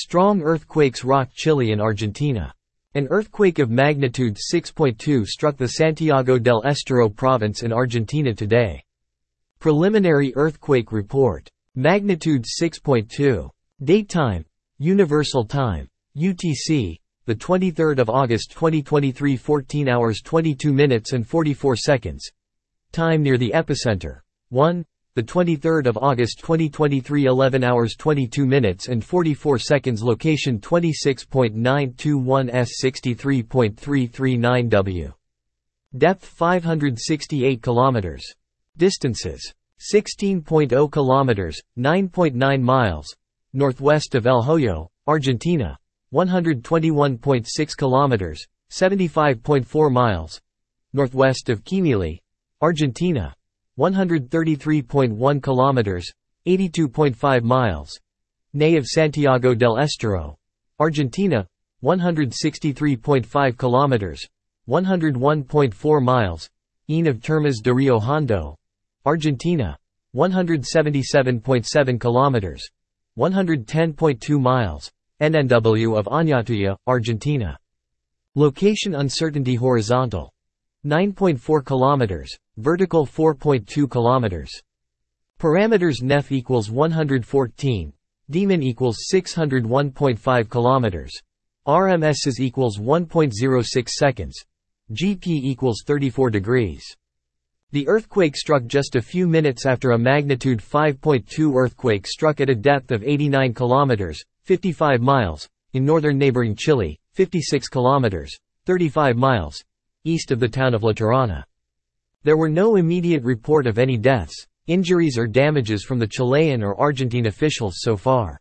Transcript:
Strong earthquakes rocked Chile and Argentina. An earthquake of magnitude 6.2 struck the Santiago del Estero province in Argentina today. Preliminary earthquake report. Magnitude 6.2. Date time. Universal time. UTC. The 23rd of August 2023 14 hours 22 minutes and 44 seconds. Time near the epicenter. 1. The 23rd of August 2023 11 hours 22 minutes and 44 seconds Location 26.921 S 63.339 W. Depth 568 kilometers. Distances. 16.0 kilometers, 9.9 miles. Northwest of El Hoyo, Argentina. 121.6 kilometers, 75.4 miles. Northwest of Quimili, Argentina. 133.1 kilometers, 82.5 miles. Ney of Santiago del Estero, Argentina. 163.5 kilometers, 101.4 miles. Ene of Termas de Rio Hondo, Argentina. 177.7 kilometers, 110.2 miles. NNW of Oñatitlán, Argentina. Location uncertainty horizontal. 9.4 kilometers, vertical 4.2 kilometers. Parameters NEF equals 114, Demon equals 601.5 kilometers. RMS is equals 1.06 seconds. GP equals 34 degrees. The earthquake struck just a few minutes after a magnitude 5.2 earthquake struck at a depth of 89 kilometers, 55 miles, in northern neighboring Chile, 56 kilometers, 35 miles, east of the town of La Tirana. There were no immediate report of any deaths, injuries or damages from the Chilean or Argentine officials so far.